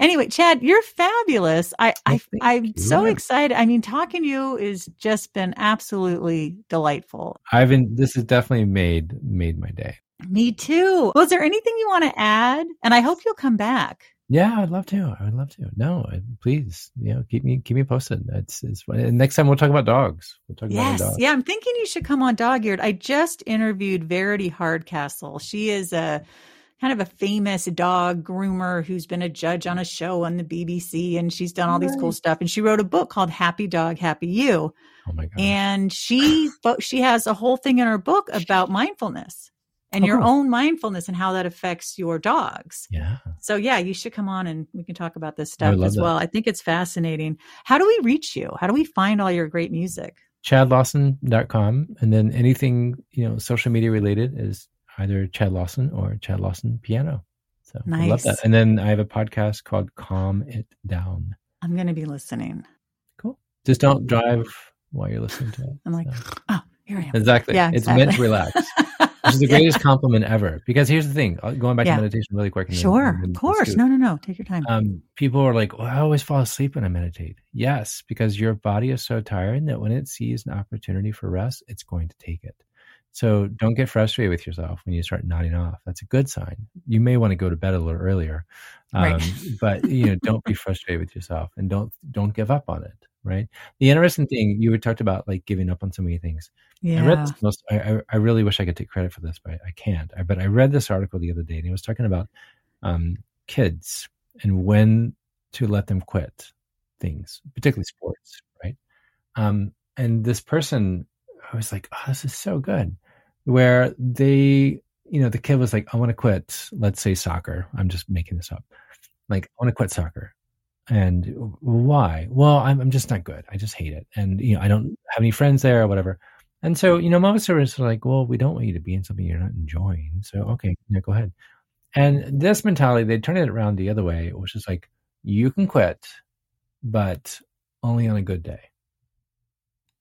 Anyway, Chad, you're fabulous. I, I, I'm so excited. I mean, talking to you has just been absolutely delightful. I've been. This has definitely made made my day. Me too. Well, there anything you want to add? And I hope you'll come back. Yeah, I'd love to. I would love to. No, please, you know, keep me keep me posted. It's it's next time we'll talk about dogs. We'll talk yes, about dogs. yeah. I'm thinking you should come on Dog Eared. I just interviewed Verity Hardcastle. She is a kind of a famous dog groomer who's been a judge on a show on the BBC, and she's done all these cool stuff. And she wrote a book called Happy Dog, Happy You. Oh my god! And she, but she has a whole thing in her book about mindfulness and oh, your cool. own mindfulness and how that affects your dogs. Yeah. So yeah, you should come on and we can talk about this stuff as well. I think it's fascinating. How do we reach you? How do we find all your great music? ChadLawson.com. And then anything, you know, social media related is either Chad Lawson or Chad Lawson Piano. So nice. I love that. And then I have a podcast called Calm It Down. I'm going to be listening. Cool. Just don't drive while you're listening to it. I'm like, so. oh, here I am. Exactly. Yeah, exactly. It's meant to relax. [laughs] which is the [laughs] greatest compliment ever. Because here's the thing, uh, going back yeah. to meditation really quick. Sure, then, of course. No, no, no. Take your time. Um, people are like, well, I always fall asleep when I meditate. Yes, because your body is so tired that when it sees an opportunity for rest, it's going to take it. So don't get frustrated with yourself when you start nodding off. That's a good sign. You may want to go to bed a little earlier, um, right. but you know, don't be frustrated with yourself and don't don't give up on it. Right. The interesting thing you had talked about, like giving up on so many things. Yeah. I read this most. I, I really wish I could take credit for this, but I can't. I, but I read this article the other day, and he was talking about um, kids and when to let them quit things, particularly sports. Right. Um, and this person, I was like, oh, this is so good where they, you know, the kid was like, I want to quit, let's say soccer. I'm just making this up. Like, I want to quit soccer. And why? Well, I'm, I'm just not good. I just hate it. And, you know, I don't have any friends there or whatever. And so, you know, most of us are like, well, we don't want you to be in something you're not enjoying. So, okay, yeah, go ahead. And this mentality, they turn it around the other way, which is like, you can quit, but only on a good day.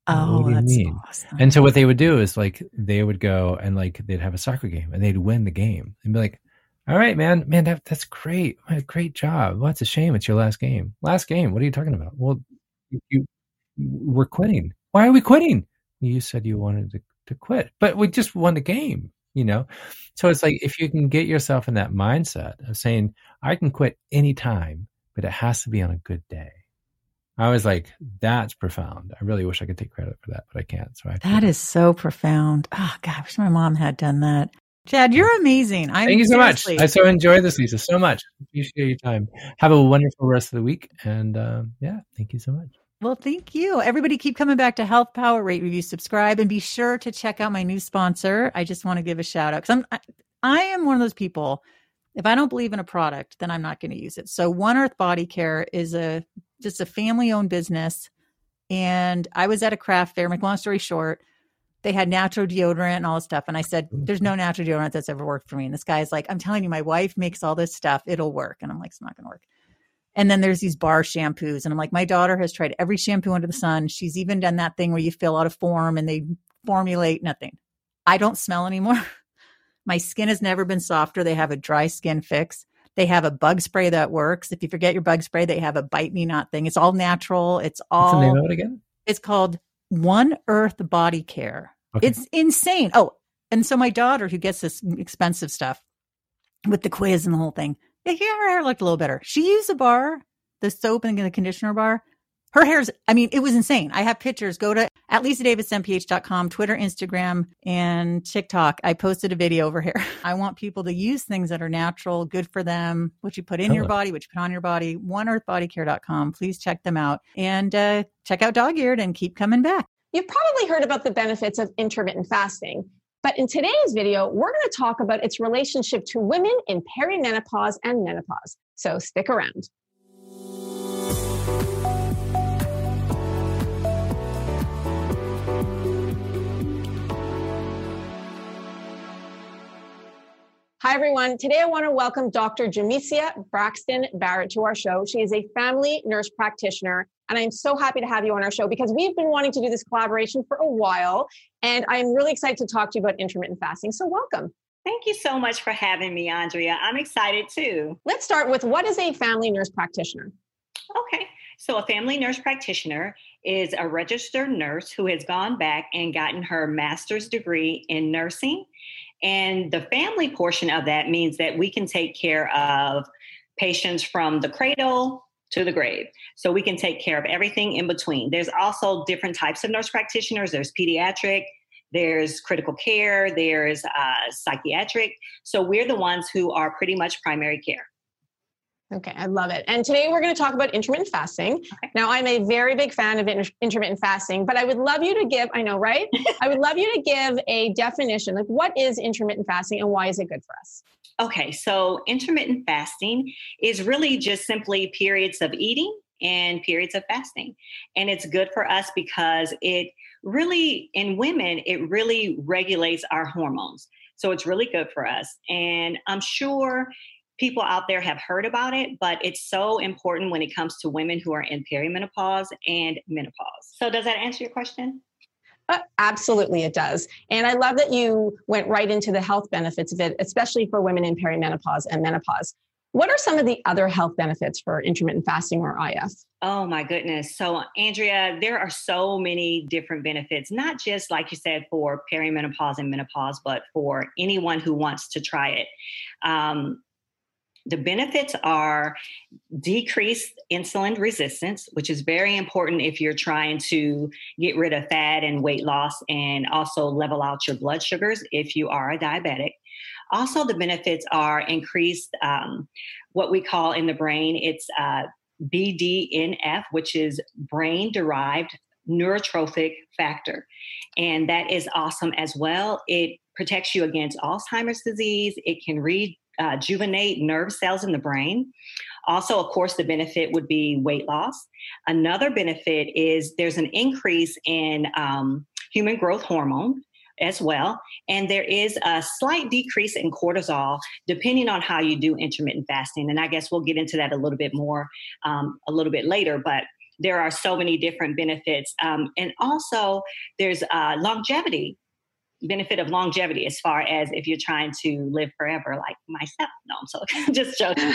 Oh, what do you mean? Awesome. And so what they would do is like they would go and like they'd have a soccer game and they'd win the game and be like, "All right, man, man, that that's great, great job. Well, it's a shame it's your last game. Last game. What are you talking about? Well, you, you we're quitting. Why are we quitting? You said you wanted to to quit, but we just won the game. You know, so it's like if you can get yourself in that mindset of saying, "I can quit anytime, but it has to be on a good day." I was like, that's profound. I really wish I could take credit for that, but I can't. So I that is so profound. Oh God, I wish my mom had done that. Chad, you're amazing. I'm Thank you so much. I so enjoyed this, Lisa, so much. Appreciate your time. Have a wonderful rest of the week. And um, yeah, thank you so much. Well, thank you. Everybody keep coming back to Health Power, rate, review, subscribe, and be sure to check out my new sponsor. I just want to give a shout out because I'm I, I am one of those people. If I don't believe in a product, then I'm not going to use it. So One Earth Body Care is a just a family owned business. And I was at a craft fair, make long story short, they had natural deodorant and all this stuff. And I said, There's no natural deodorant that's ever worked for me. And this guy's like, I'm telling you, my wife makes all this stuff, it'll work. And I'm like, It's not gonna work. And then there's these bar shampoos. And I'm like, my daughter has tried every shampoo under the sun. She's even done that thing where you fill out a form and they formulate nothing. I don't smell anymore. [laughs] my skin has never been softer. They have a dry skin fix. They have a bug spray that works. If you forget your bug spray, they have a bite me not thing. It's all natural. It's all. What's the name of it again? It's called One Earth Body Care. Okay. It's insane. Oh, and so my daughter, who gets this expensive stuff with the quiz and the whole thing, yeah, her hair looked a little better. She used the bar, the soap and the conditioner bar her hair's, I mean, it was insane. I have pictures. Go to at lisadavismph.com, Twitter, Instagram, and TikTok. I posted a video over here. [laughs] I want people to use things that are natural, good for them, what you put in your body, what you put on your body. OneEarthBodyCare.com. Please check them out and uh, check out Dog Eared and keep coming back. You've probably heard about the benefits of intermittent fasting. But in today's video, we're going to talk about its relationship to women in perimenopause and menopause. So stick around. Hi, everyone. Today, I want to welcome Dr. Jamesia Braxton Barrett to our show. She is a family nurse practitioner, and I'm so happy to have you on our show because we've been wanting to do this collaboration for a while, and I'm really excited to talk to you about intermittent fasting. So, welcome. Thank you so much for having me, Andrea. I'm excited too. Let's start with what is a family nurse practitioner? Okay. So, a family nurse practitioner is a registered nurse who has gone back and gotten her master's degree in nursing and the family portion of that means that we can take care of patients from the cradle to the grave. So we can take care of everything in between. There's also different types of nurse practitioners. There's pediatric, there's critical care, there's uh, psychiatric. So we're the ones who are pretty much primary care. Okay, I love it. And today we're going to talk about intermittent fasting. Okay. Now, I'm a very big fan of inter- intermittent fasting, but I would love you to give, I know, right? [laughs] I would love you to give a definition. Like, what is intermittent fasting and why is it good for us? Okay, so intermittent fasting is really just simply periods of eating and periods of fasting. And it's good for us because it really, in women, it really regulates our hormones. So it's really good for us. And I'm sure people out there have heard about it, but it's so important when it comes to women who are in perimenopause and menopause. So, does that answer your question? Uh, absolutely, it does. And I love that you went right into the health benefits of it, especially for women in perimenopause and menopause. What are some of the other health benefits for intermittent fasting or IF? Oh my goodness. So, Andrea, there are so many different benefits, not just like you said for perimenopause and menopause, but for anyone who wants to try it. Um, the benefits are decreased insulin resistance, which is very important if you're trying to get rid of fat and weight loss and also level out your blood sugars if you are a diabetic. Also, the benefits are increased um, what we call in the brain, it's uh, BDNF, which is brain derived neurotrophic factor. And that is awesome as well. It protects you against Alzheimer's disease, it can read uh, nerve cells in the brain. Also, of course, the benefit would be weight loss. Another benefit is there's an increase in um, human growth hormone as well. And there is a slight decrease in cortisol depending on how you do intermittent fasting. And I guess we'll get into that a little bit more um, a little bit later. But there are so many different benefits. Um, and also, there's uh, longevity benefit of longevity as far as if you're trying to live forever like myself. No i'm so [laughs] just joking. [laughs]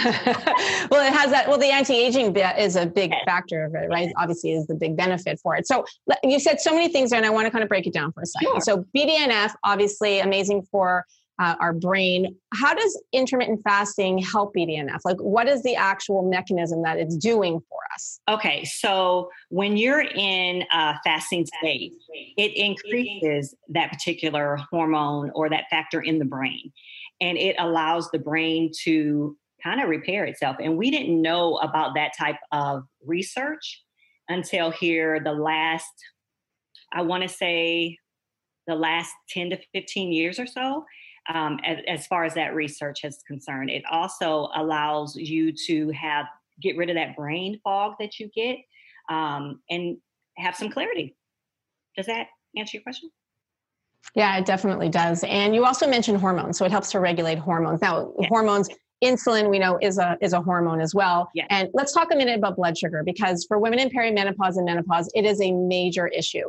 Well it has that well the anti-aging bit is a big factor of it right? Yes. obviously is the big benefit for it. So you said so many things there and i want to kind of break it down for a second. Sure. so bdnf obviously amazing for uh, our brain. How does intermittent fasting help BDNF? Like, what is the actual mechanism that it's doing for us? Okay, so when you're in a fasting state, it increases that particular hormone or that factor in the brain, and it allows the brain to kind of repair itself. And we didn't know about that type of research until here the last, I want to say, the last 10 to 15 years or so um, as, as far as that research is concerned. It also allows you to have get rid of that brain fog that you get um, and have some clarity. Does that answer your question? Yeah, it definitely does. And you also mentioned hormones, so it helps to regulate hormones. Now, yes. hormones insulin we know is a is a hormone as well yeah. and let's talk a minute about blood sugar because for women in perimenopause and menopause it is a major issue